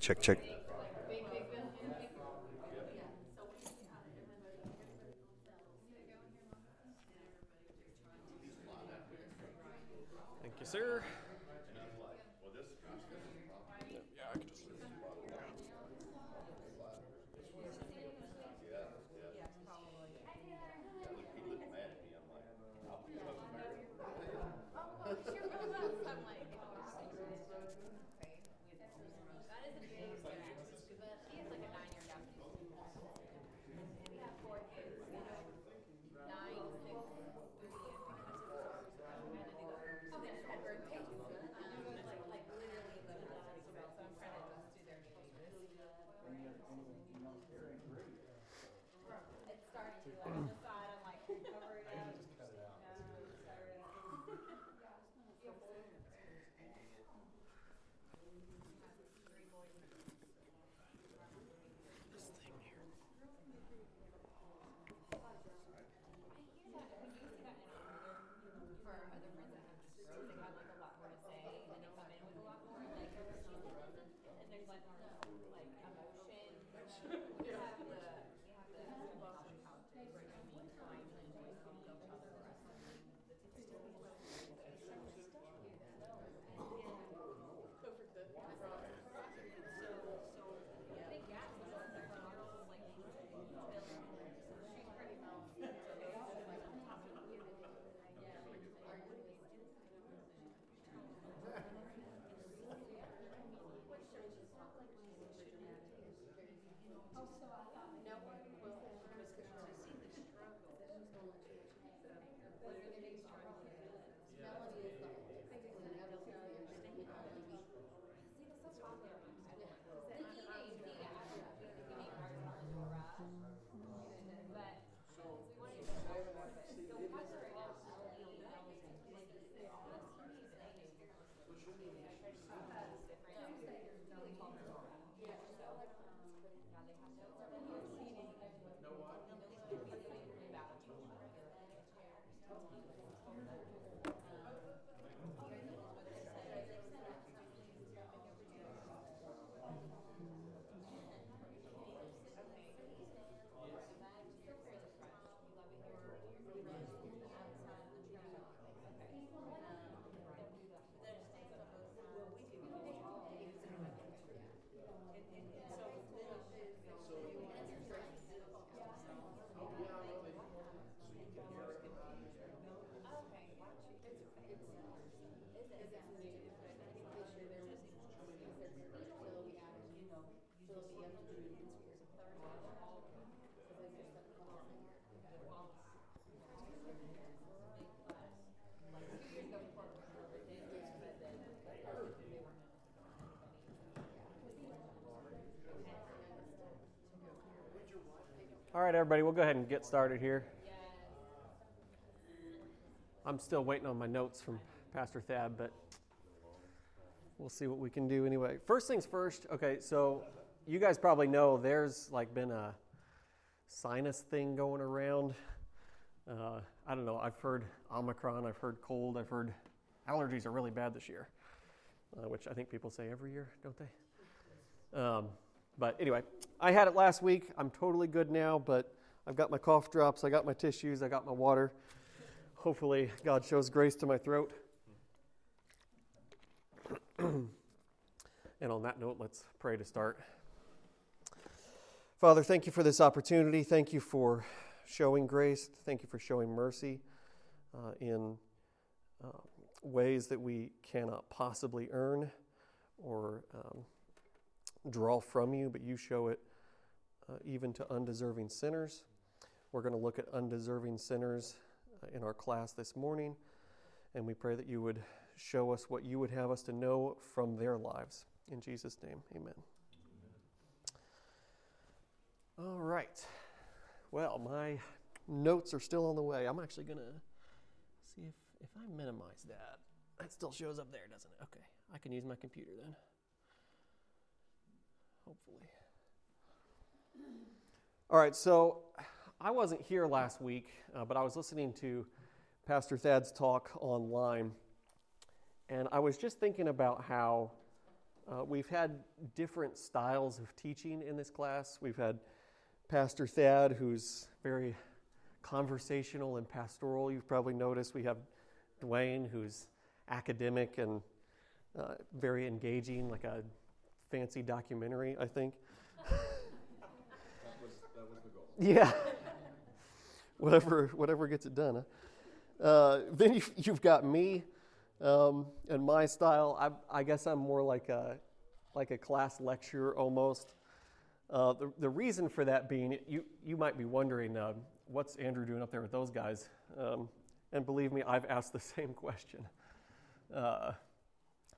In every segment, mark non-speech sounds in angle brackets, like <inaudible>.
Check, check. All right, everybody, we'll go ahead and get started here. I'm still waiting on my notes from Pastor Thad, but we'll see what we can do anyway. First things first, okay, so you guys probably know there's like been a sinus thing going around. Uh, I don't know, I've heard Omicron, I've heard cold, I've heard allergies are really bad this year, uh, which I think people say every year, don't they? Um, but anyway, I had it last week. I'm totally good now, but I've got my cough drops, I got my tissues, I got my water. Hopefully, God shows grace to my throat. <clears throat> and on that note, let's pray to start. Father, thank you for this opportunity. Thank you for showing grace. Thank you for showing mercy uh, in uh, ways that we cannot possibly earn or um, draw from you, but you show it uh, even to undeserving sinners. We're going to look at undeserving sinners uh, in our class this morning, and we pray that you would show us what you would have us to know from their lives. In Jesus' name, amen. All right. Well, my notes are still on the way. I'm actually going to see if, if I minimize that. That still shows up there, doesn't it? Okay. I can use my computer then hopefully. All right, so I wasn't here last week, uh, but I was listening to Pastor Thad's talk online, and I was just thinking about how Uh, we've had different styles of teaching in this class. We've had Pastor Thad, who's very conversational and pastoral. You've probably noticed we have Dwayne, who's academic and uh, very engaging, like a fancy documentary, I think. That was, that was the goal. Yeah. <laughs> whatever, whatever gets it done. Huh? Uh, then you've, you've got me um, and my style. I, I guess I'm more like a, like a class lecturer almost. Uh, the, the reason for that being, you, you might be wondering, uh, what's Andrew doing up there with those guys? Um, and believe me, I've asked the <laughs> same question. Uh,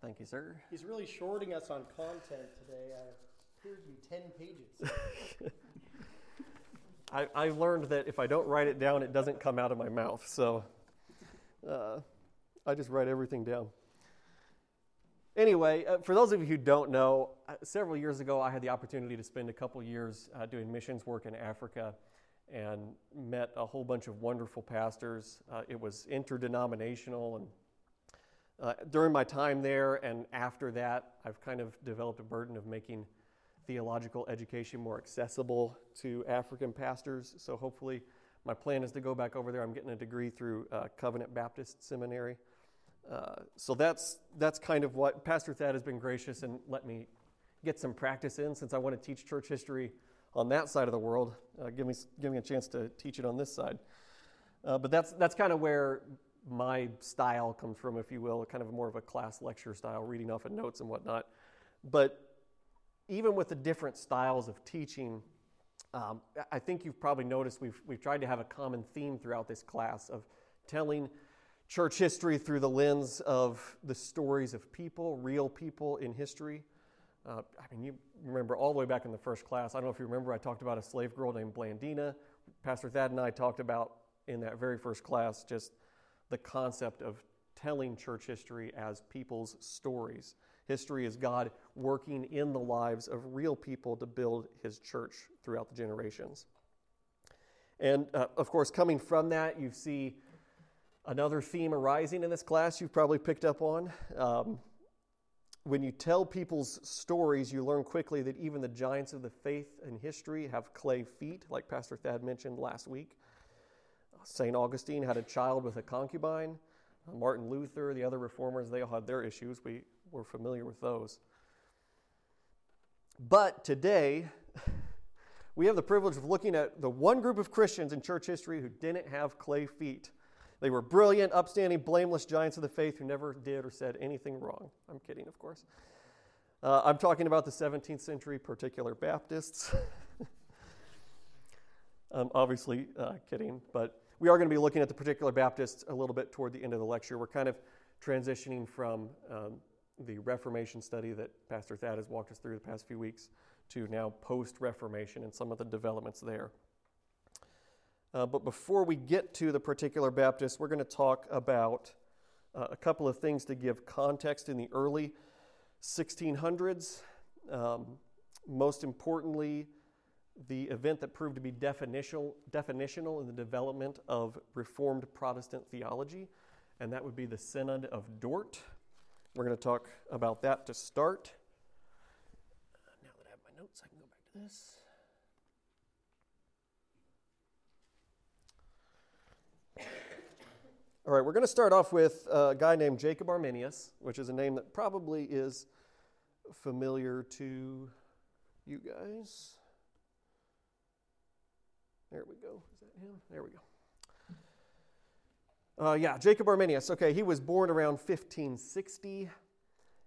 thank you, sir. He's really shorting us on content today. I appeared to be 10 pages. <laughs> I, I learned that if I don't write it down, it doesn't come out of my mouth. So uh, I just write everything down. Anyway, uh, for those of you who don't know, uh, several years ago I had the opportunity to spend a couple years uh, doing missions work in Africa and met a whole bunch of wonderful pastors. Uh, it was interdenominational, and uh, during my time there and after that, I've kind of developed a burden of making theological education more accessible to African pastors. So hopefully, my plan is to go back over there. I'm getting a degree through uh, Covenant Baptist Seminary. Uh, so that's that's kind of what Pastor Thad has been gracious and let me get some practice in since I want to teach church history on that side of the world. Uh, give me give me a chance to teach it on this side. Uh, but that's that's kind of where my style comes from, if you will, kind of more of a class lecture style, reading off of notes and whatnot. But even with the different styles of teaching, um, I think you've probably noticed we've, we've tried to have a common theme throughout this class of telling church history through the lens of the stories of people, real people in history. Uh, I mean, you remember all the way back in the first class. I don't know if you remember, I talked about a slave girl named Blandina. Pastor Thad and I talked about in that very first class just the concept of telling church history as people's stories. History is God working in the lives of real people to build his church throughout the generations. And uh, of course, coming from that, you see another theme arising in this class you've probably picked up on. Um, when you tell people's stories, you learn quickly that even the giants of the faith and history have clay feet, like Pastor Thad mentioned last week. St. Augustine had a child with a concubine. Martin Luther, the other reformers, they all had their issues. We we're familiar with those. But today, <laughs> we have the privilege of looking at the one group of Christians in church history who didn't have clay feet. They were brilliant, upstanding, blameless giants of the faith who never did or said anything wrong. I'm kidding, of course. Uh, I'm talking about the 17th century particular Baptists. I'm <laughs> obviously uh, kidding, but we are going to be looking at the particular Baptists a little bit toward the end of the lecture. We're kind of transitioning from um, the Reformation study that Pastor Thad has walked us through the past few weeks to now post Reformation and some of the developments there. Uh, but before we get to the particular Baptist, we're going to talk about uh, a couple of things to give context in the early 1600s. Um, most importantly, the event that proved to be definitional, definitional in the development of Reformed Protestant theology, and that would be the Synod of Dort. We're going to talk about that to start. Now that I have my notes, I can go back to this. All right, we're going to start off with a guy named Jacob Arminius, which is a name that probably is familiar to you guys. There we go. Is that him? There we go. Uh, yeah, Jacob Arminius. Okay, he was born around 1560,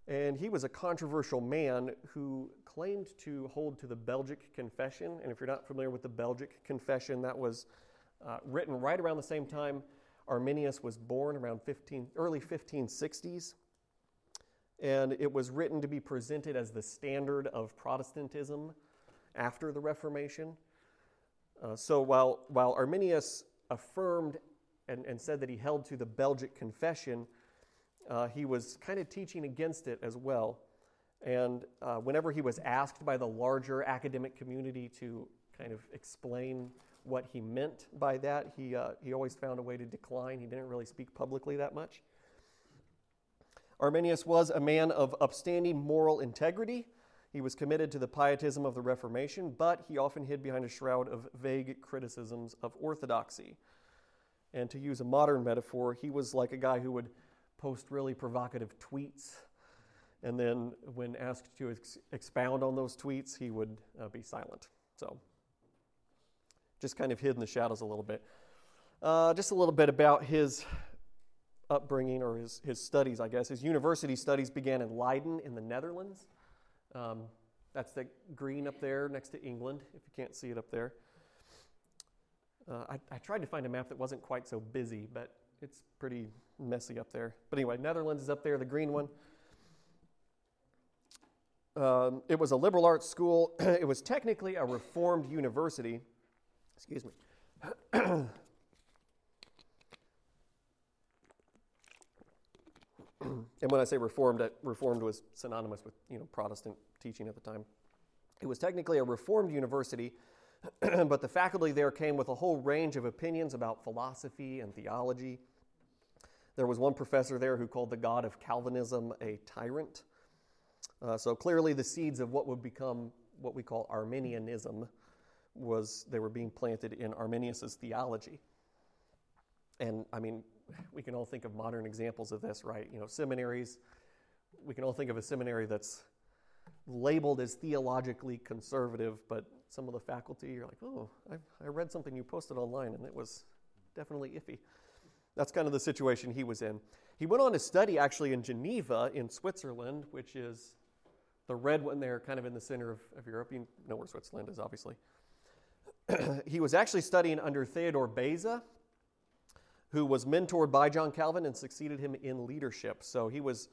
and he was a controversial man who claimed to hold to the Belgic Confession. And if you're not familiar with the Belgic Confession, that was uh, written right around the same time Arminius was born, around 15, early 1560s. And it was written to be presented as the standard of Protestantism after the Reformation. Uh, so while, while Arminius affirmed and, and said that he held to the Belgic Confession, uh, he was kind of teaching against it as well. And uh, whenever he was asked by the larger academic community to kind of explain what he meant by that, he, uh, he always found a way to decline. He didn't really speak publicly that much. Arminius was a man of upstanding moral integrity. He was committed to the pietism of the Reformation, but he often hid behind a shroud of vague criticisms of orthodoxy. And to use a modern metaphor, he was like a guy who would post really provocative tweets, and then when asked to ex- expound on those tweets, he would uh, be silent. So, just kind of hid in the shadows a little bit. Uh, just a little bit about his upbringing or his, his studies, I guess. His university studies began in Leiden in the Netherlands. Um, that's the green up there next to England, if you can't see it up there. Uh, I, I, tried to find a map that wasn't quite so busy, but it's pretty messy up there. But anyway, Netherlands is up there, the green one. Um, it was a liberal arts school. <clears throat> it was technically a reformed university. Excuse me. <clears throat> <clears throat> and when I say reformed, reformed was synonymous with you know Protestant teaching at the time. It was technically a reformed university, <clears throat> but the faculty there came with a whole range of opinions about philosophy and theology. There was one professor there who called the God of Calvinism a tyrant. Uh, so clearly, the seeds of what would become what we call Arminianism was they were being planted in Arminius's theology. And I mean, we can all think of modern examples of this, right? You know, seminaries. We can all think of a seminary that's labeled as theologically conservative, but some of the faculty, you're like, oh, I, I read something you posted online and it was definitely iffy. That's kind of the situation he was in. He went on to study actually in Geneva in Switzerland, which is the red one there, kind of in the center of, of Europe. You know where Switzerland is, obviously. <clears throat> he was actually studying under Theodore Beza, who was mentored by John Calvin and succeeded him in leadership. So he was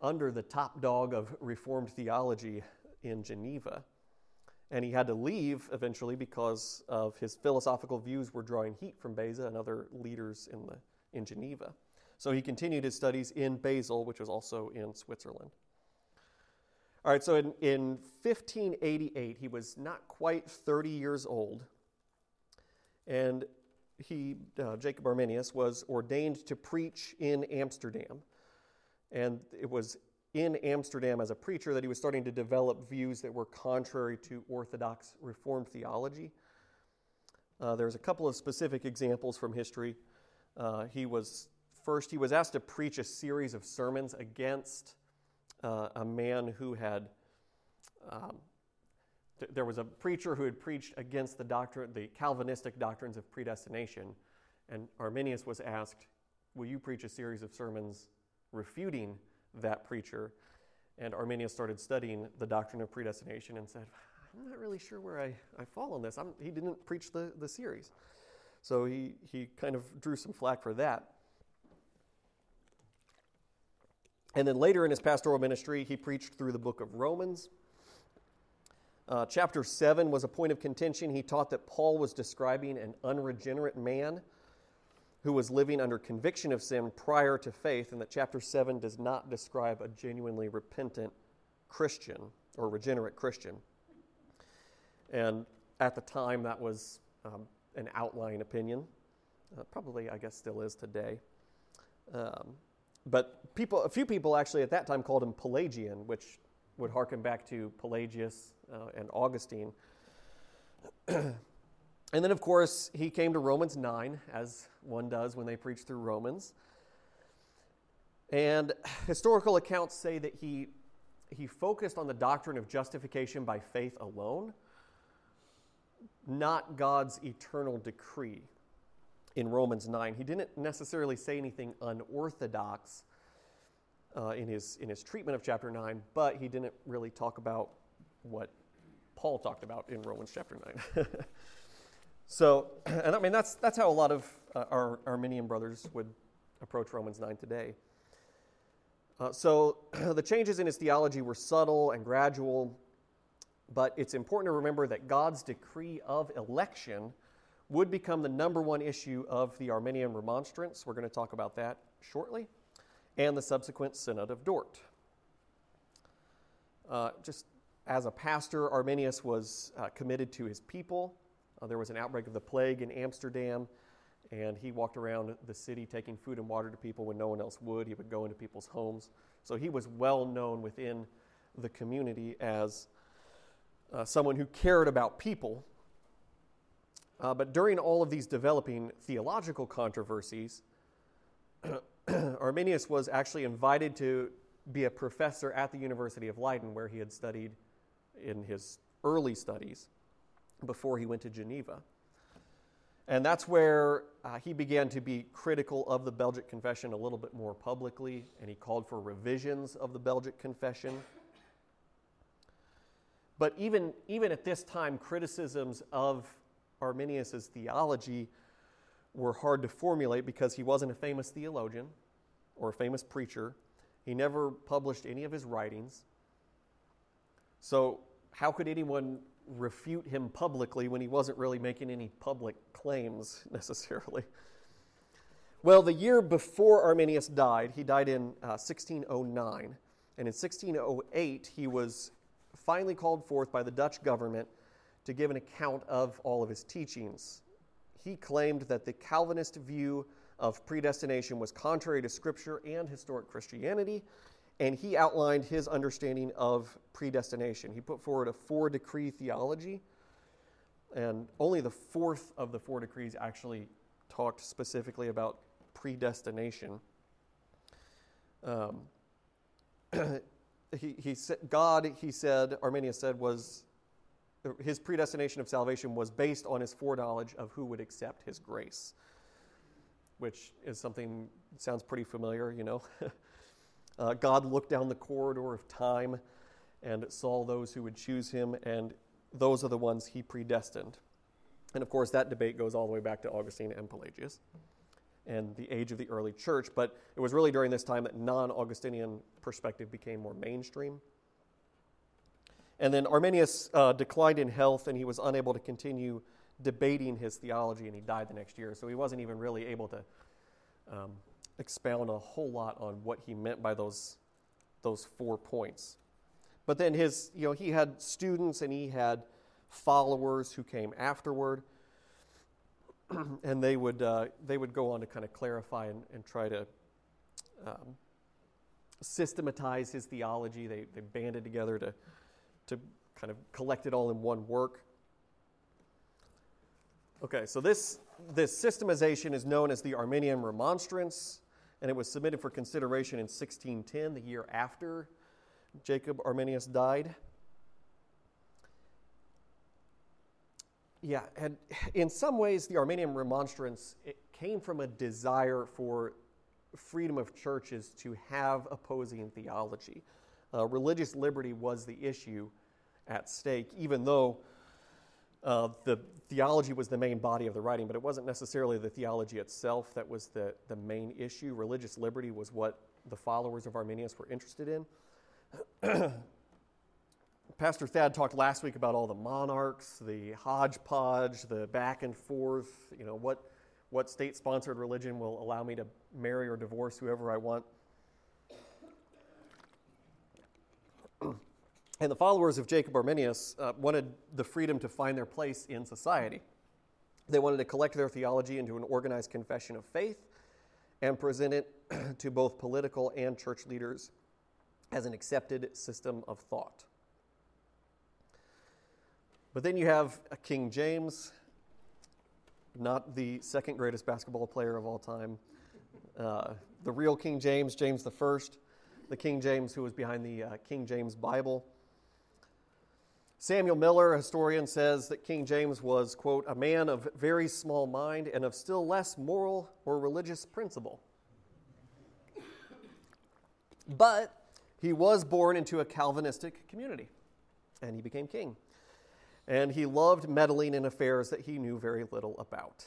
under the top dog of Reformed theology in Geneva. And he had to leave eventually because of his philosophical views were drawing heat from Beza and other leaders in, the, in Geneva. So he continued his studies in Basel, which was also in Switzerland. All right, so in, in 1588, he was not quite 30 years old. And he, uh, Jacob Arminius, was ordained to preach in Amsterdam. And it was in Amsterdam as a preacher that he was starting to develop views that were contrary to Orthodox Reformed theology. Uh, there's a couple of specific examples from history. Uh, he was first he was asked to preach a series of sermons against uh, a man who had um, there was a preacher who had preached against the doctrine, the Calvinistic doctrines of predestination, and Arminius was asked, "Will you preach a series of sermons refuting that preacher?" And Arminius started studying the doctrine of predestination and said, "I'm not really sure where I, I fall on this. I'm, he didn't preach the, the series." So he, he kind of drew some flack for that. And then later in his pastoral ministry, he preached through the book of Romans. Uh, chapter 7 was a point of contention. He taught that Paul was describing an unregenerate man who was living under conviction of sin prior to faith, and that chapter 7 does not describe a genuinely repentant Christian or regenerate Christian. And at the time, that was um, an outlying opinion. Uh, probably, I guess, still is today. Um, but people, a few people actually at that time called him Pelagian, which would harken back to Pelagius uh, and Augustine. <clears throat> and then, of course, he came to Romans 9, as one does when they preach through Romans. And historical accounts say that he, he focused on the doctrine of justification by faith alone, not God's eternal decree in Romans 9. He didn't necessarily say anything unorthodox uh, in, his, in his treatment of chapter 9, but he didn't really talk about what Paul talked about in Romans chapter 9. <laughs> so, <clears throat> and I mean, that's, that's how a lot of uh, our Arminian brothers would approach Romans 9 today. Uh, so, <clears throat> the changes in his theology were subtle and gradual, but it's important to remember that God's decree of election would become the number one issue of the Arminian remonstrance. We're going to talk about that shortly and the subsequent Synod of Dort. Uh, just as a pastor, Arminius was uh, committed to his people. Uh, there was an outbreak of the plague in Amsterdam, and he walked around the city taking food and water to people when no one else would. He would go into people's homes. So he was well known within the community as uh, someone who cared about people. Uh, but during all of these developing theological controversies, <clears throat> <clears throat> Arminius was actually invited to be a professor at the University of Leiden, where he had studied in his early studies before he went to Geneva. And that's where uh, he began to be critical of the Belgic Confession a little bit more publicly, and he called for revisions of the Belgic Confession. But even, even at this time, criticisms of Arminius' theology were hard to formulate because he wasn't a famous theologian or a famous preacher. He never published any of his writings. So, how could anyone refute him publicly when he wasn't really making any public claims <laughs> necessarily? Well, the year before Arminius died, he died in uh, 1609. And in 1608, he was finally called forth by the Dutch government to give an account of all of his teachings. He claimed that the Calvinist view of predestination was contrary to Scripture and historic Christianity, and he outlined his understanding of predestination. He put forward a four decree theology, and only the fourth of the four decrees actually talked specifically about predestination. Um, <clears throat> he, he said, God, he said, Arminius said, was his predestination of salvation was based on his foreknowledge of who would accept his grace, which is something sounds pretty familiar, you know. <laughs> uh, God looked down the corridor of time and saw those who would choose him, and those are the ones he predestined. And of course, that debate goes all the way back to Augustine and Pelagius and the age of the early church, but it was really during this time that non Augustinian perspective became more mainstream. And then Arminius uh, declined in health and he was unable to continue debating his theology and he died the next year. So he wasn't even really able to um, expound a whole lot on what he meant by those, those four points. But then his, you know, he had students and he had followers who came afterward. <clears throat> and they would, uh, they would go on to kind of clarify and, and try to um, systematize his theology. They, they banded together to, to kind of collect it all in one work. Okay, so this, this systemization is known as the Arminian Remonstrance, and it was submitted for consideration in 1610, the year after Jacob Arminius died. Yeah, and in some ways, the Arminian Remonstrance it came from a desire for freedom of churches to have opposing theology. Uh, religious liberty was the issue at stake, even though uh, the theology was the main body of the writing, but it wasn't necessarily the theology itself that was the, the main issue. Religious liberty was what the followers of Arminius were interested in. <clears throat> Pastor Thad talked last week about all the monarchs, the hodgepodge, the back and forth, you know, what, what state sponsored religion will allow me to marry or divorce whoever I want. And the followers of Jacob Arminius uh, wanted the freedom to find their place in society. They wanted to collect their theology into an organized confession of faith and present it <clears throat> to both political and church leaders as an accepted system of thought. But then you have King James, not the second greatest basketball player of all time, uh, the real King James, James the First, the King James who was behind the uh, King James Bible. Samuel Miller, a historian, says that King James was, quote, a man of very small mind and of still less moral or religious principle. But he was born into a Calvinistic community and he became king. And he loved meddling in affairs that he knew very little about.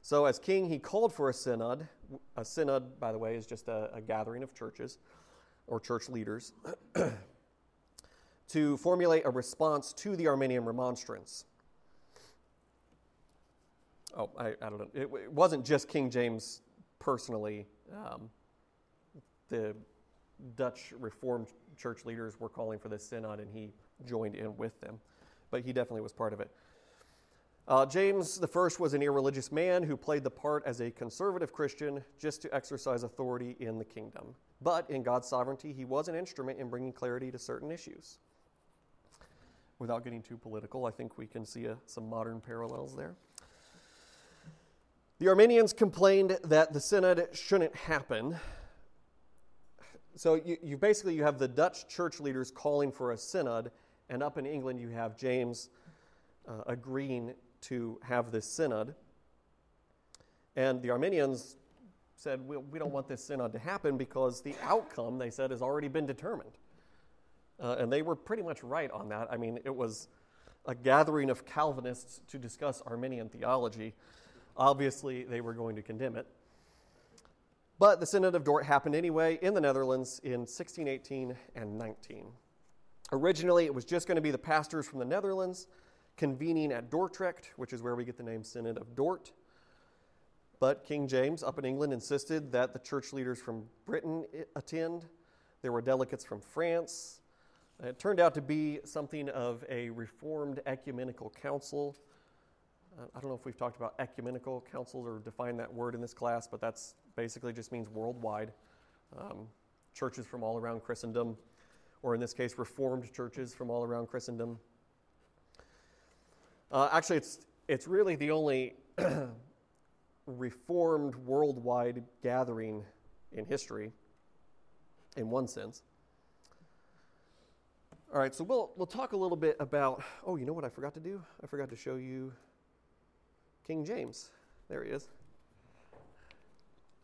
So, as king, he called for a synod. A synod, by the way, is just a, a gathering of churches or church leaders. <clears throat> to formulate a response to the Arminian remonstrance. Oh, I, I don't know. It, it, wasn't just King James personally. Um, the Dutch Reformed church leaders were calling for this synod, and he joined in with them. But he definitely was part of it. Uh, James the first was an irreligious man who played the part as a conservative Christian just to exercise authority in the kingdom. But in God's sovereignty, he was an instrument in bringing clarity to certain issues. Without getting too political, I think we can see a, some modern parallels there. The Arminians complained that the synod shouldn't happen. So you, you basically you have the Dutch church leaders calling for a synod, and up in England you have James uh, agreeing to have this synod. And the Arminians said, we, we don't want this synod to happen because the outcome, they said, has already been determined. Uh, and they were pretty much right on that. I mean, it was a gathering of Calvinists to discuss Arminian theology. Obviously, they were going to condemn it. But the Synod of Dort happened anyway in the Netherlands in 1618 and 19. Originally, it was just going to be the pastors from the Netherlands convening at Dordrecht, which is where we get the name Synod of Dort. But King James up in England insisted that the church leaders from Britain attend. There were delegates from France. It turned out to be something of a reformed ecumenical council. Uh, I don't know if we've talked about ecumenical councils or defined that word in this class, but that's basically just means worldwide. Um, churches from all around Christendom, or in this case, reformed churches from all around Christendom. Uh, actually, it's, it's really the only <clears throat> reformed worldwide gathering in history, in one sense. All right, so we'll, we'll talk a little bit about. Oh, you know what I forgot to do? I forgot to show you King James. There he is.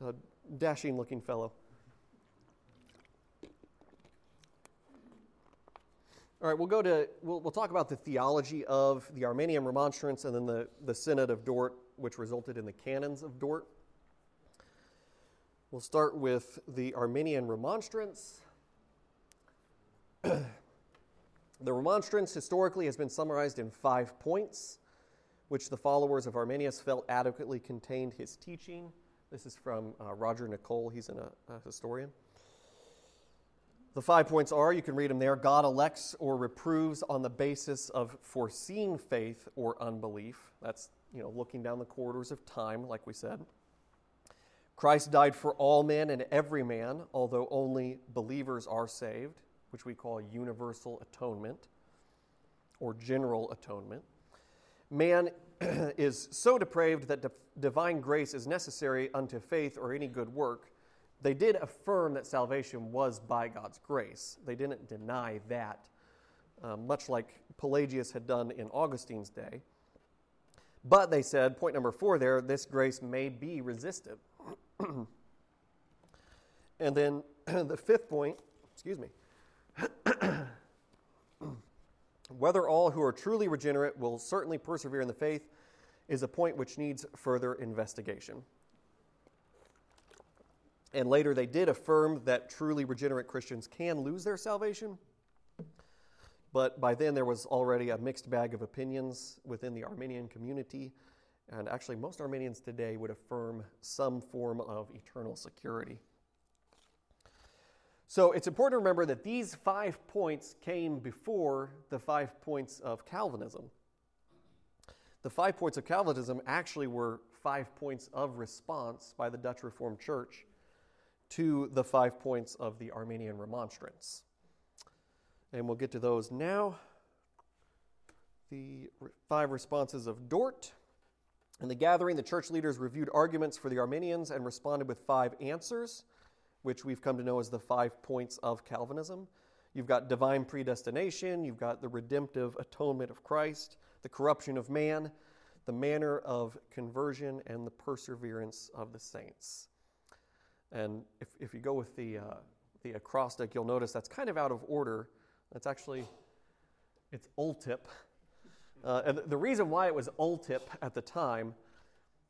A dashing looking fellow. All right, we'll go to, we'll, we'll talk about the theology of the Arminian Remonstrance and then the, the Synod of Dort, which resulted in the Canons of Dort. We'll start with the Arminian Remonstrance. <clears throat> the Remonstrance historically has been summarized in five points, which the followers of Arminius felt adequately contained his teaching. This is from uh, Roger Nicole, he's an, a historian. The five points are you can read them there God elects or reproves on the basis of foreseen faith or unbelief. That's, you know, looking down the corridors of time, like we said. Christ died for all men and every man, although only believers are saved, which we call universal atonement or general atonement. Man <clears throat> is so depraved that divine grace is necessary unto faith or any good work they did affirm that salvation was by God's grace. They didn't deny that, uh, much like Pelagius had done in Augustine's day. But they said, point number four there, this grace may be resisted. <clears throat> and then <clears throat> the fifth point, excuse me, <clears throat> whether all who are truly regenerate will certainly persevere in the faith is a point which needs further investigation. And later they did affirm that truly regenerate Christians can lose their salvation. But by then there was already a mixed bag of opinions within the Arminian community. And actually, most Arminians today would affirm some form of eternal security. So it's important to remember that these five points came before the five points of Calvinism. The five points of Calvinism actually were five points of response by the Dutch Reformed Church to the five points of the Arminian Remonstrance. And we'll get to those now. The five responses of Dort. In the gathering, the church leaders reviewed arguments for the Arminians and responded with five answers, which we've come to know as the five points of Calvinism. You've got divine predestination, you've got the redemptive atonement of Christ, the corruption of man, the manner of conversion, and the perseverance of the saints. And if, if you go with the, uh, the acrostic, you'll notice that's kind of out of order. That's actually, it's ULTIP. Uh, and the reason why it was ULTIP at the time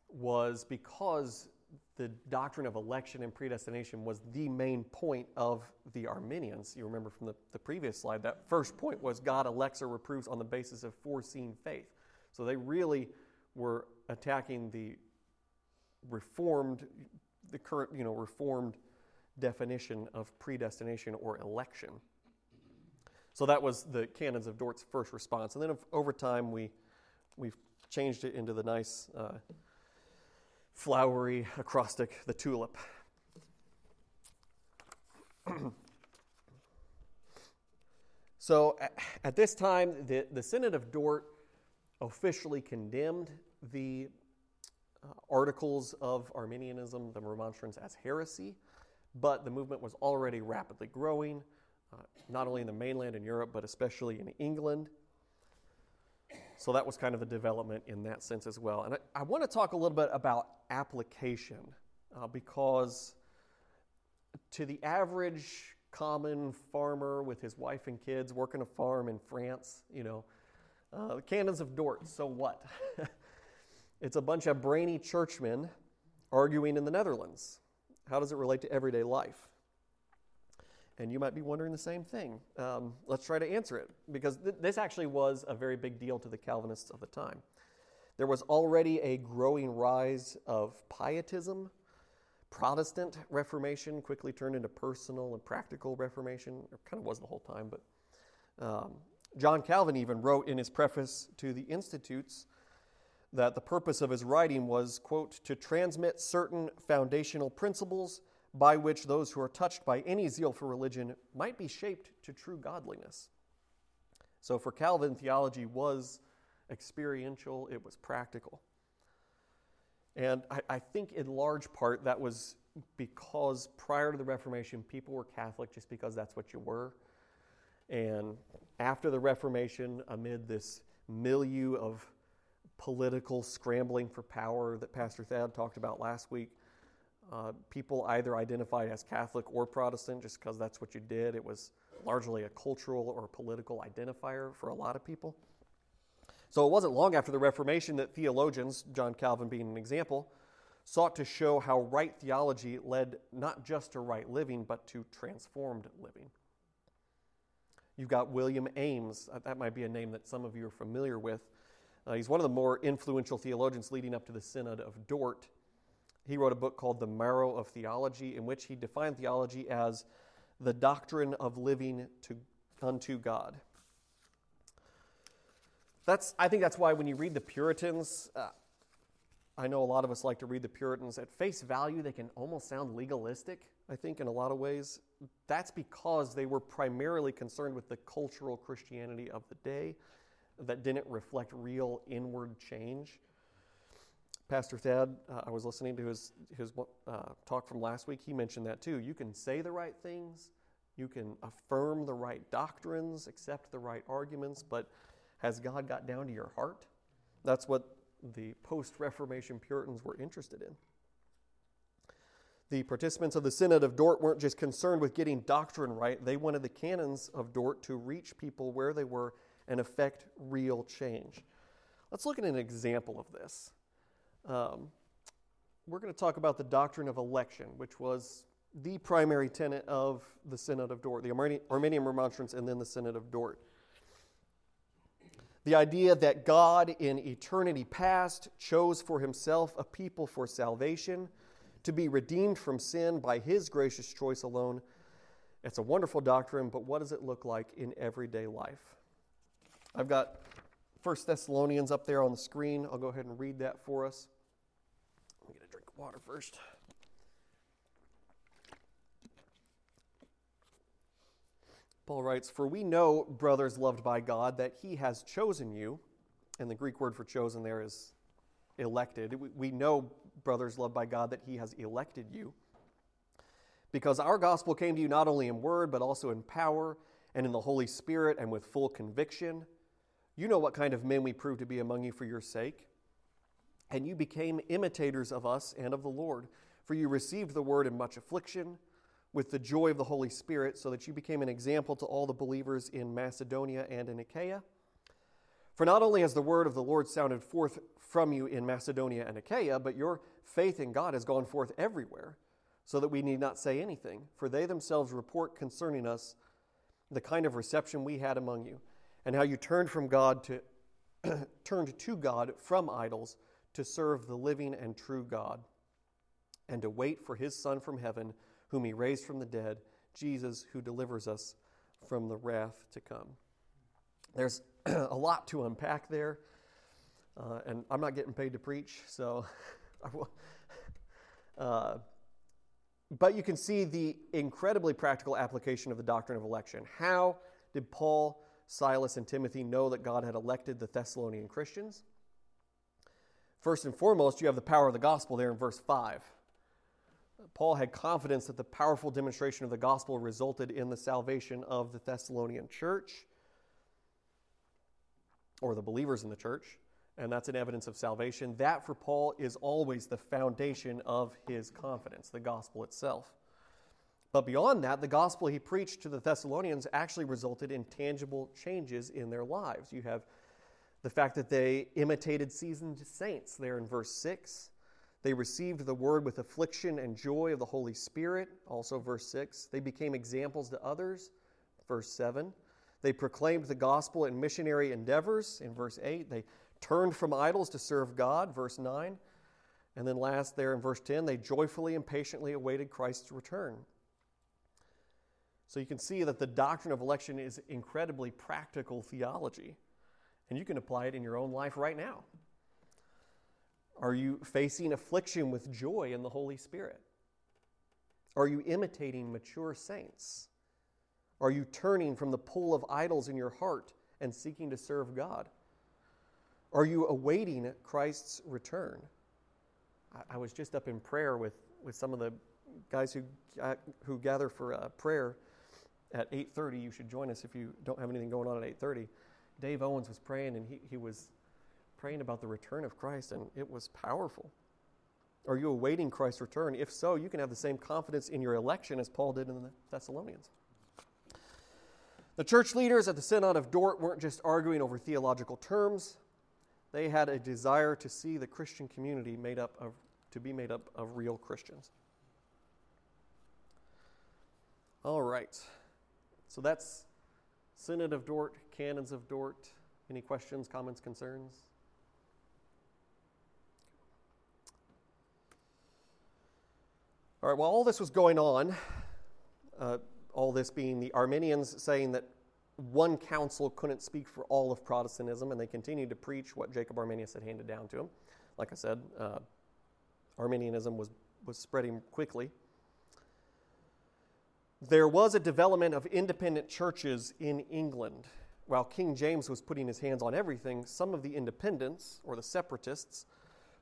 was because the doctrine of election and predestination was the main point of the Arminians. You remember from the, the previous slide, that first point was God elects or reproves on the basis of foreseen faith. So they really were attacking the reformed the current, you know, reformed definition of predestination or election. So that was the canons of Dort's first response. And then over time, we, we've changed it into the nice, uh, flowery acrostic, the tulip. <clears throat> so at, this time, the, the Synod of Dort officially condemned the uh, articles of Arminianism, the Remonstrance, as heresy, but the movement was already rapidly growing, uh, not only in the mainland in Europe, but especially in England. So that was kind of a development in that sense as well. And I, I want to talk a little bit about application uh, because to the average common farmer with his wife and kids working a farm in France, you know, uh, the canons of Dort, so what? <laughs> it's a bunch of brainy churchmen arguing in the Netherlands. How does it relate to everyday life? And you might be wondering the same thing. Um, let's try to answer it because th- this actually was a very big deal to the Calvinists of the time. There was already a growing rise of pietism. Protestant Reformation quickly turned into personal and practical Reformation. It kind of was the whole time, but um, John Calvin even wrote in his preface to the Institutes that the purpose of his writing was, quote, to transmit certain foundational principles by which those who are touched by any zeal for religion might be shaped to true godliness. So for Calvin, theology was experiential, it was practical. And I, I, think in large part that was because prior to the Reformation, people were Catholic just because that's what you were. And after the Reformation, amid this milieu of political scrambling for power that Pastor Thad talked about last week, uh, people either identified as Catholic or Protestant just because that's what you did. It was largely a cultural or political identifier for a lot of people. So it wasn't long after the Reformation that theologians, John Calvin being an example, sought to show how right theology led not just to right living, but to transformed living. You've got William Ames. Uh, that might be a name that some of you are familiar with. Uh, he's one of the more influential theologians leading up to the Synod of Dort. He wrote a book called The Marrow of Theology, in which he defined theology as the doctrine of living to, unto God. That's, I think that's why when you read the Puritans, uh, I know a lot of us like to read the Puritans. At face value, they can almost sound legalistic, I think, in a lot of ways. That's because they were primarily concerned with the cultural Christianity of the day that didn't reflect real inward change. Pastor Thad, uh, I was listening to his, his uh, talk from last week. He mentioned that too. You can say the right things, you can affirm the right doctrines, accept the right arguments, but has God got down to your heart? That's what the post Reformation Puritans were interested in. The participants of the Synod of Dort weren't just concerned with getting doctrine right, they wanted the canons of Dort to reach people where they were and affect real change. Let's look at an example of this. Um, we're going to talk about the doctrine of election, which was the primary tenet of the Synod of Dort, the Arminian Remonstrance, and then the Synod of Dort. The idea that God in eternity past chose for himself a people for salvation, to be redeemed from sin by his gracious choice alone. It's a wonderful doctrine, but what does it look like in everyday life? I've got 1 Thessalonians up there on the screen. I'll go ahead and read that for us. Let me get a water first. Paul writes, For we know, brothers loved by God, that he has chosen you. And the Greek word for chosen there is elected. We know, brothers loved by God, that he has elected you. Because our gospel came to you not only in word, but also in power and in the Holy Spirit and with full conviction. You know what kind of men we proved to be among you for your sake. And you became imitators of us and of the Lord, for you received the word in much affliction with the joy of the Holy Spirit, so that you became an example to all the believers in Macedonia and in Achaia. For not only has the word of the Lord sounded forth from you in Macedonia and Achaia, but your faith in God has gone forth everywhere, so that we need not say anything, for they themselves report concerning us the kind of reception we had among you, and how you turned from God to <clears throat> turned to God from idols to serve the living and true God, and to wait for his Son from heaven whom he raised from the dead, Jesus, who delivers us from the wrath to come. There's <clears throat> a lot to unpack there, Uh, and I'm not getting paid to preach, so <laughs> I will. Uh, but you can see the incredibly practical application of the doctrine of election. How did Paul, Silas, and Timothy know that God had elected the Thessalonian Christians? First and foremost, you have the power of the gospel there in verse 5. Paul had confidence that the powerful demonstration of the gospel resulted in the salvation of the Thessalonian church or the believers in the church, and that's an evidence of salvation. That for Paul is always the foundation of his confidence, the gospel itself. But beyond that, the gospel he preached to the Thessalonians actually resulted in tangible changes in their lives. You have the fact that they imitated seasoned saints there in verse 6. They received the word with affliction and joy of the Holy Spirit, also verse 6. They became examples to others, verse 7. They proclaimed the gospel in missionary endeavors, in verse 8. They turned from idols to serve God, verse 9. And then last there in verse 10, they joyfully and patiently awaited Christ's return. So you can see that the doctrine of election is incredibly practical theology, and you can apply it in your own life right now. Are you facing affliction with joy in the Holy Spirit? Are you imitating mature saints? Are you turning from the pull of idols in your heart and seeking to serve God? Are you awaiting Christ's return? I, was just up in prayer with, with some of the guys who, uh, who gather for uh, prayer at 8.30. You should join us if you don't have anything going on at 8.30. Dave Owens was praying, and he, he was praying about the return of Christ, and it was powerful. Are you awaiting Christ's return? If so, you can have the same confidence in your election as Paul did in the Thessalonians. The church leaders at the Synod of Dort weren't just arguing over theological terms. They had a desire to see the Christian community made up of to be made up of real Christians. All right. So that's Synod of Dort, Canons of Dort. Any questions, comments, concerns? All right, while all this was going on, uh, all this being the Arminians saying that one council couldn't speak for all of Protestantism, and they continued to preach what Jacob Arminius had handed down to them. Like I said, uh, Arminianism was, was spreading quickly. There was a development of independent churches in England. While King James was putting his hands on everything, some of the independents, or the separatists,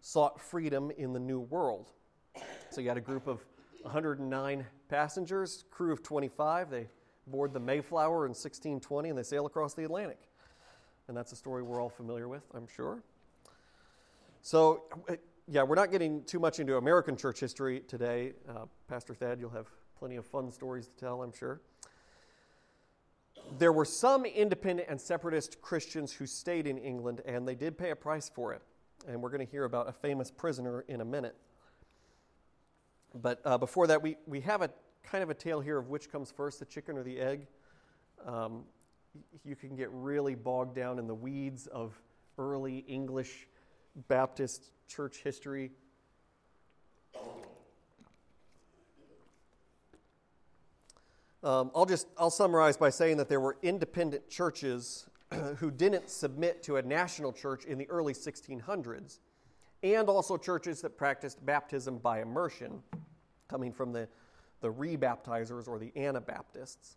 sought freedom in the New World. So you had a group of 109 passengers, crew of 25. They board the Mayflower in 1620 and they sail across the Atlantic. And that's a story we're all familiar with, I'm sure. So, uh, yeah, we're not getting too much into American church history today. Uh, Pastor Thad, you'll have plenty of fun stories to tell, I'm sure. There were some independent and separatist Christians who stayed in England, and they did pay a price for it. And we're going to hear about a famous prisoner in a minute. But uh, before that, we, we have a kind of a tale here of which comes first, the chicken or the egg. Um, you can get really bogged down in the weeds of early English Baptist church history. Um, I'll just I'll summarize by saying that there were independent churches <clears throat> who didn't submit to a national church in the early 1600s and also churches that practiced baptism by immersion, coming from the, the rebaptizers or the Anabaptists.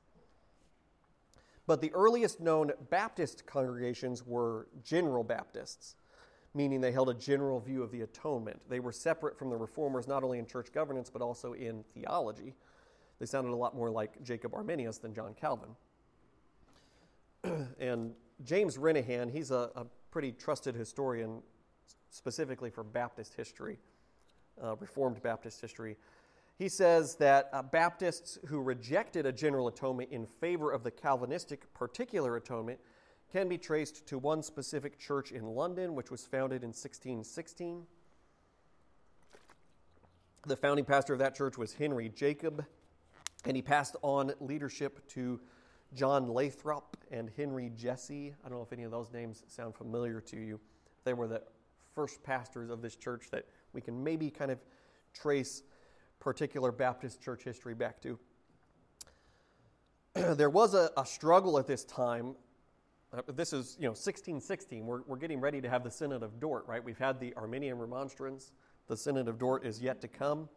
But the earliest known Baptist congregations were general Baptists, meaning they held a general view of the atonement. They were separate from the reformers not only in church governance but also in theology. They sounded a lot more like Jacob Arminius than John Calvin. <clears throat> and James Renihan, he's a, a pretty trusted historian specifically for Baptist history, uh, Reformed Baptist history. He says that uh, Baptists who rejected a general atonement in favor of the Calvinistic particular atonement can be traced to one specific church in London, which was founded in 1616. The founding pastor of that church was Henry Jacob, and he passed on leadership to John Lathrop and Henry Jessey. I don't know if any of those names sound familiar to you. They were the first pastors of this church that we can maybe kind of trace particular Baptist church history back to. <clears throat> there was a, a, struggle at this time uh, this is, you know, 1616. We're, we're getting ready to have the Synod of Dort, right? We've had the Arminian Remonstrance. The Synod of Dort is yet to come.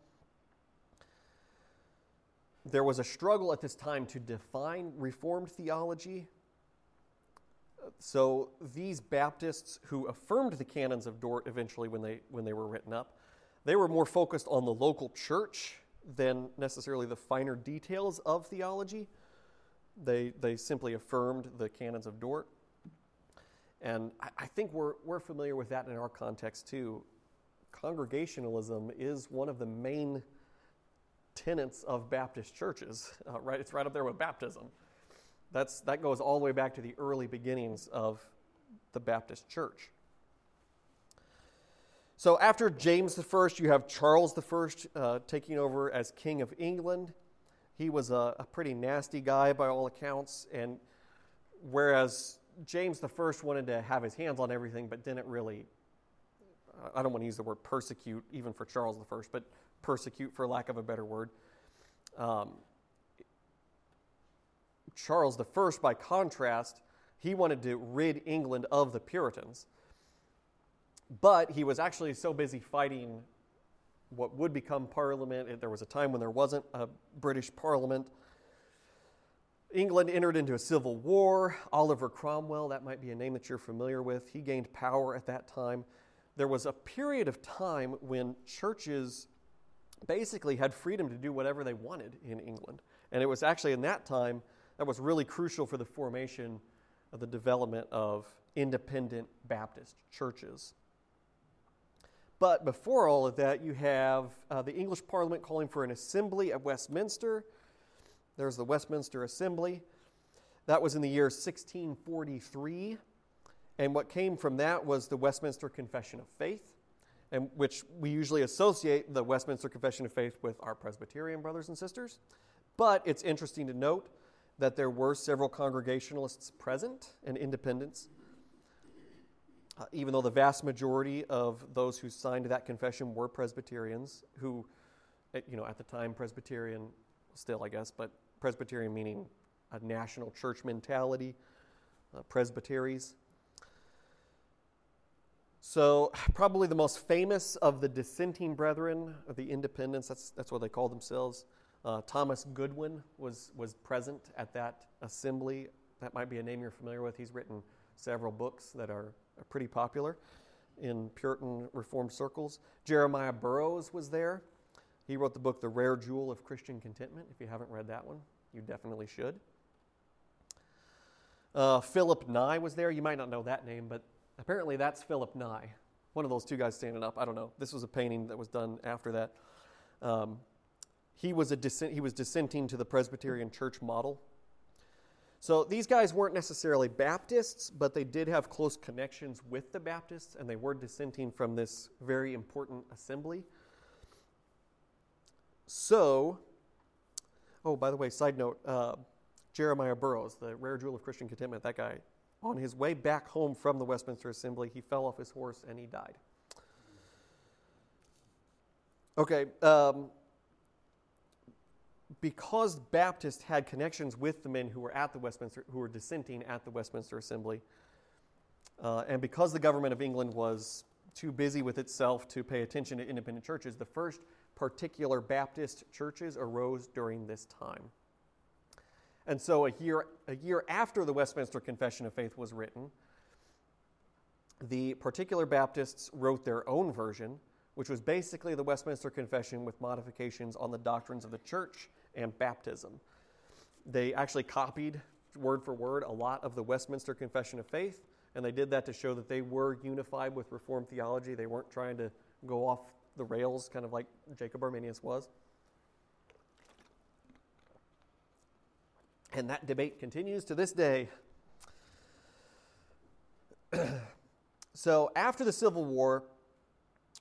There was a struggle at this time to define Reformed theology. So these Baptists who affirmed the canons of Dort eventually when they, when they were written up, they were more focused on the local church than necessarily the finer details of theology. They, they simply affirmed the canons of Dort. And I, I think we're, we're familiar with that in our context too. Congregationalism is one of the main tenets of Baptist churches, <laughs> uh, right? It's right up there with baptism. That's, that goes all the way back to the early beginnings of the Baptist church. So after James I, you have Charles I uh, taking over as King of England. He was a, a, pretty nasty guy by all accounts, and whereas James I wanted to have his hands on everything, but didn't really, I don't want to use the word persecute even for Charles I, but persecute for lack of a better word. Um, Charles I, by contrast, he wanted to rid England of the Puritans. But he was actually so busy fighting what would become Parliament. There was a time when there wasn't a British Parliament. England entered into a civil war. Oliver Cromwell, that might be a name that you're familiar with, he gained power at that time. There was a period of time when churches basically had freedom to do whatever they wanted in England. And it was actually in that time that was really crucial for the formation of the development of independent Baptist churches. But before all of that, you have uh, the English Parliament calling for an assembly at Westminster. There's the Westminster Assembly. That was in the year 1643. And what came from that was the Westminster Confession of Faith, and which we usually associate the Westminster Confession of Faith with our Presbyterian brothers and sisters. But it's interesting to note that there were several Congregationalists present and independents uh, even though the vast majority of those who signed that confession were Presbyterians, who, you know, at the time Presbyterian, still I guess, but Presbyterian meaning a national church mentality, uh, presbyteries. So, <sighs> probably the most famous of the dissenting brethren, of the independents, that's, that's what they call themselves, uh, Thomas Goodwin was, was present at that assembly. That might be a name you're familiar with. He's written several books that are pretty popular in Puritan Reformed circles. Jeremiah Burroughs was there. He wrote the book, The Rare Jewel of Christian Contentment. If you haven't read that one, you definitely should. Uh, Philip Nye was there. You might not know that name, but apparently that's Philip Nye. One of those two guys standing up. I don't know. This was a painting that was done after that. Um, he, was a dissent, he was dissenting to the Presbyterian church model so these guys weren't necessarily Baptists, but they did have close connections with the Baptists, and they were dissenting from this very important assembly. So, oh, by the way, side note uh, Jeremiah Burroughs, the rare jewel of Christian contentment, that guy, on his way back home from the Westminster Assembly, he fell off his horse and he died. Okay, um, because Baptists had connections with the men who were at the Westminster, who were dissenting at the Westminster Assembly, uh, and because the government of England was too busy with itself to pay attention to independent churches, the first particular Baptist churches arose during this time. And so, a year, a year after the Westminster Confession of Faith was written, the particular Baptists wrote their own version, which was basically the Westminster Confession with modifications on the doctrines of the church and baptism. They actually copied word for word a lot of the Westminster Confession of Faith, and they did that to show that they were unified with Reformed theology. They weren't trying to go off the rails, kind of like Jacob Arminius was. And that debate continues to this day. <clears throat> so, after the Civil War,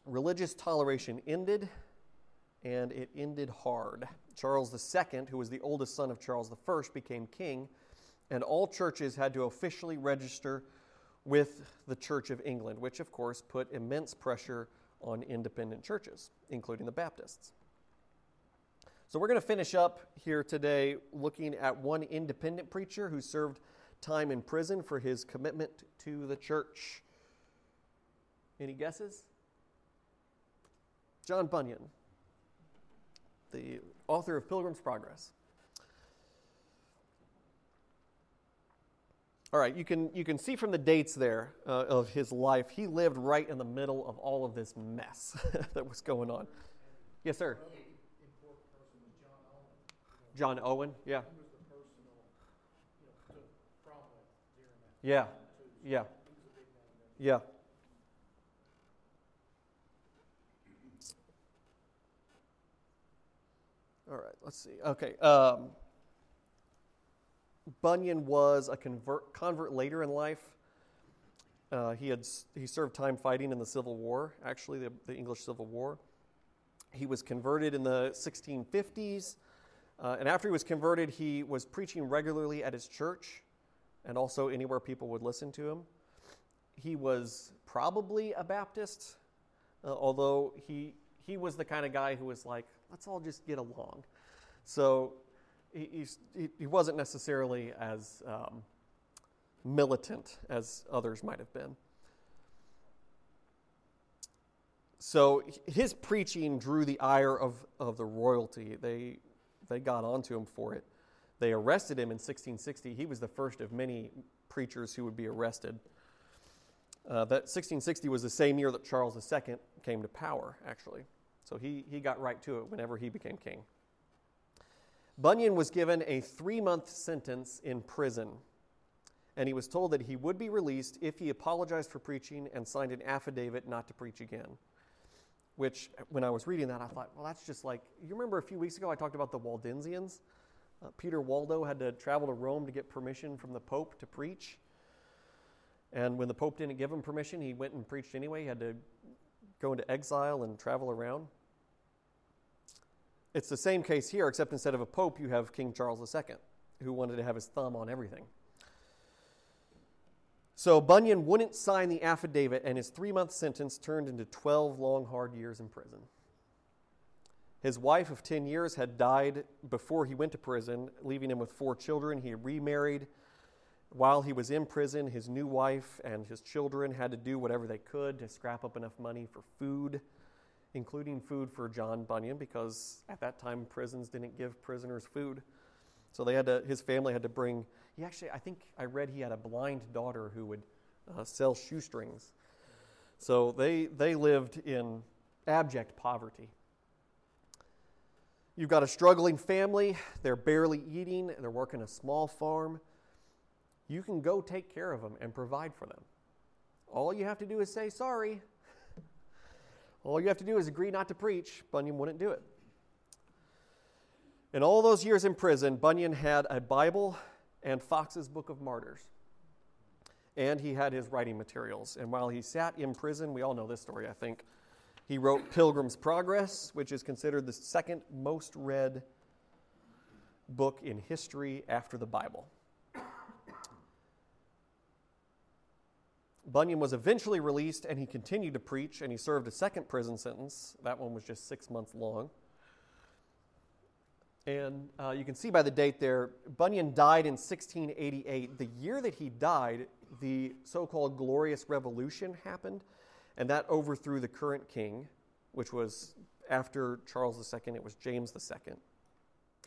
religious toleration ended, and it ended hard. Charles II, who was the oldest son of Charles I, became king, and all churches had to officially register with the Church of England, which of course put immense pressure on independent churches, including the Baptists. So we're going to finish up here today looking at one independent preacher who served time in prison for his commitment to the church. Any guesses? John Bunyan, the author of Pilgrim's Progress. All right, you can, you can see from the dates there uh, of his life, he lived right in the middle of all of this mess <laughs> that was going on. Yes, sir. John Owen, yeah. Yeah, yeah, yeah. All right, let's see. Okay. Um, Bunyan was a convert, convert later in life. Uh, he had he served time fighting in the Civil War, actually the, the English Civil War. He was converted in the 1650s, uh, and after he was converted, he was preaching regularly at his church, and also anywhere people would listen to him. He was probably a Baptist, uh, although he he was the kind of guy who was like, let's all just get along. So he, he, he wasn't necessarily as um, militant as others might have been. So his preaching drew the ire of, of the royalty. They, they got onto him for it. They arrested him in 1660. He was the first of many preachers who would be arrested. Uh, that 1660 was the same year that Charles II came to power, actually. So he, he got right to it whenever he became king. Bunyan was given a three month sentence in prison, and he was told that he would be released if he apologized for preaching and signed an affidavit not to preach again. Which, when I was reading that, I thought, well, that's just like, you remember a few weeks ago I talked about the Waldensians? Uh, Peter Waldo had to travel to Rome to get permission from the Pope to preach. And when the Pope didn't give him permission, he went and preached anyway. He had to go into exile and travel around. It's the same case here, except instead of a pope, you have King Charles II, who wanted to have his thumb on everything. So Bunyan wouldn't sign the affidavit, and his three month sentence turned into 12 long, hard years in prison. His wife of 10 years had died before he went to prison, leaving him with four children. He remarried. While he was in prison, his new wife and his children had to do whatever they could to scrap up enough money for food including food for John Bunyan, because at that time prisons didn't give prisoners food. So they had to, his family had to bring, he actually, I think I read he had a blind daughter who would uh, sell shoestrings. So they, they lived in abject poverty. You've got a struggling family, they're barely eating, they're working a small farm. You can go take care of them and provide for them. All you have to do is say sorry, all you have to do is agree not to preach. Bunyan wouldn't do it. In all those years in prison, Bunyan had a Bible and Foxe's Book of Martyrs. And he had his writing materials. And while he sat in prison, we all know this story, I think, he wrote Pilgrim's Progress, which is considered the second most read book in history after the Bible. Bunyan was eventually released and he continued to preach and he served a second prison sentence. That one was just six months long. And uh, you can see by the date there, Bunyan died in 1688. The year that he died, the so called Glorious Revolution happened, and that overthrew the current king, which was after Charles II, it was James II.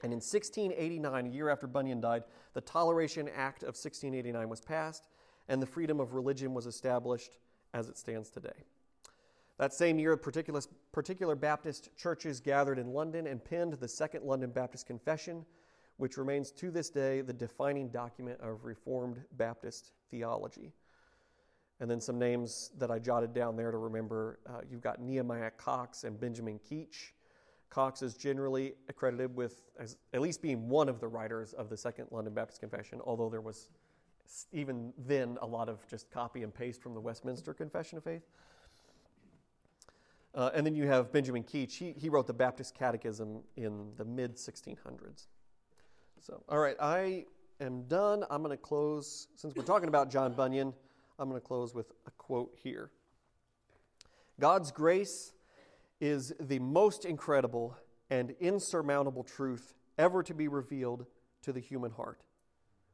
And in 1689, a year after Bunyan died, the Toleration Act of 1689 was passed and the freedom of religion was established as it stands today. That same year, particular, particular Baptist churches gathered in London and penned the Second London Baptist Confession, which remains to this day the defining document of Reformed Baptist theology. And then some names that I jotted down there to remember uh, you've got Nehemiah Cox and Benjamin Keach. Cox is generally accredited with as, at least being one of the writers of the Second London Baptist Confession, although there was even then, a lot of just copy and paste from the Westminster Confession of Faith. Uh, and then you have Benjamin Keach. He, he wrote the Baptist Catechism in the mid 1600s. So, all right, I am done. I'm going to close, since we're talking about John Bunyan, I'm going to close with a quote here God's grace is the most incredible and insurmountable truth ever to be revealed to the human heart.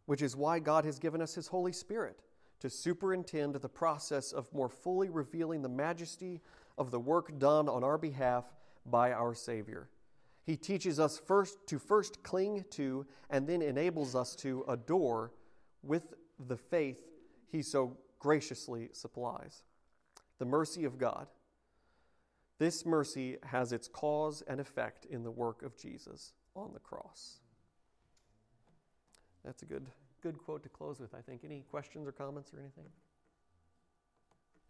which is why God has given us His Holy Spirit to superintend the process of more fully revealing the majesty of the work done on our behalf by our Savior. He teaches us first to first cling to and then enables us to adore with the faith he so graciously supplies. The mercy of God. This mercy has its cause and effect in the work of Jesus on the cross. That's a good good quote to close with, I think. Any questions or comments or anything?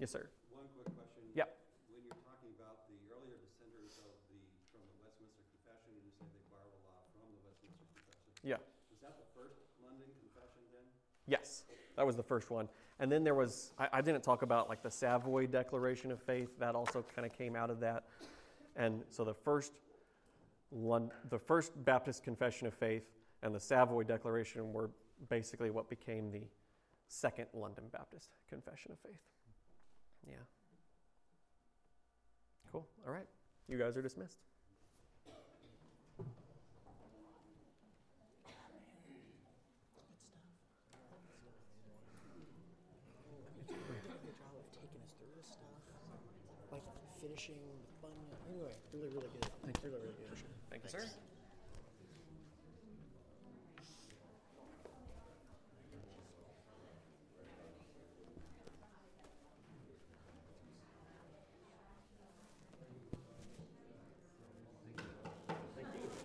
Yes, sir. One quick question. Yeah. When you're talking about the earlier dissenters of the, from the Westminster Confession, and you say they borrowed a lot from the Westminster Confession. Yeah. Was that the first London Confession then? Yes, that was the first one. And then there was, I, I didn't talk about like the Savoy Declaration of Faith. That also kind of came out of that. And so the first, Lon- the first Baptist Confession of Faith and the Savoy Declaration were basically what became the second London Baptist Confession of Faith. Yeah. Cool. All right. You guys are dismissed. Good job of taking us through this stuff. Like the fun. Anyway, really, really good. Really, really good. Thank you, sir.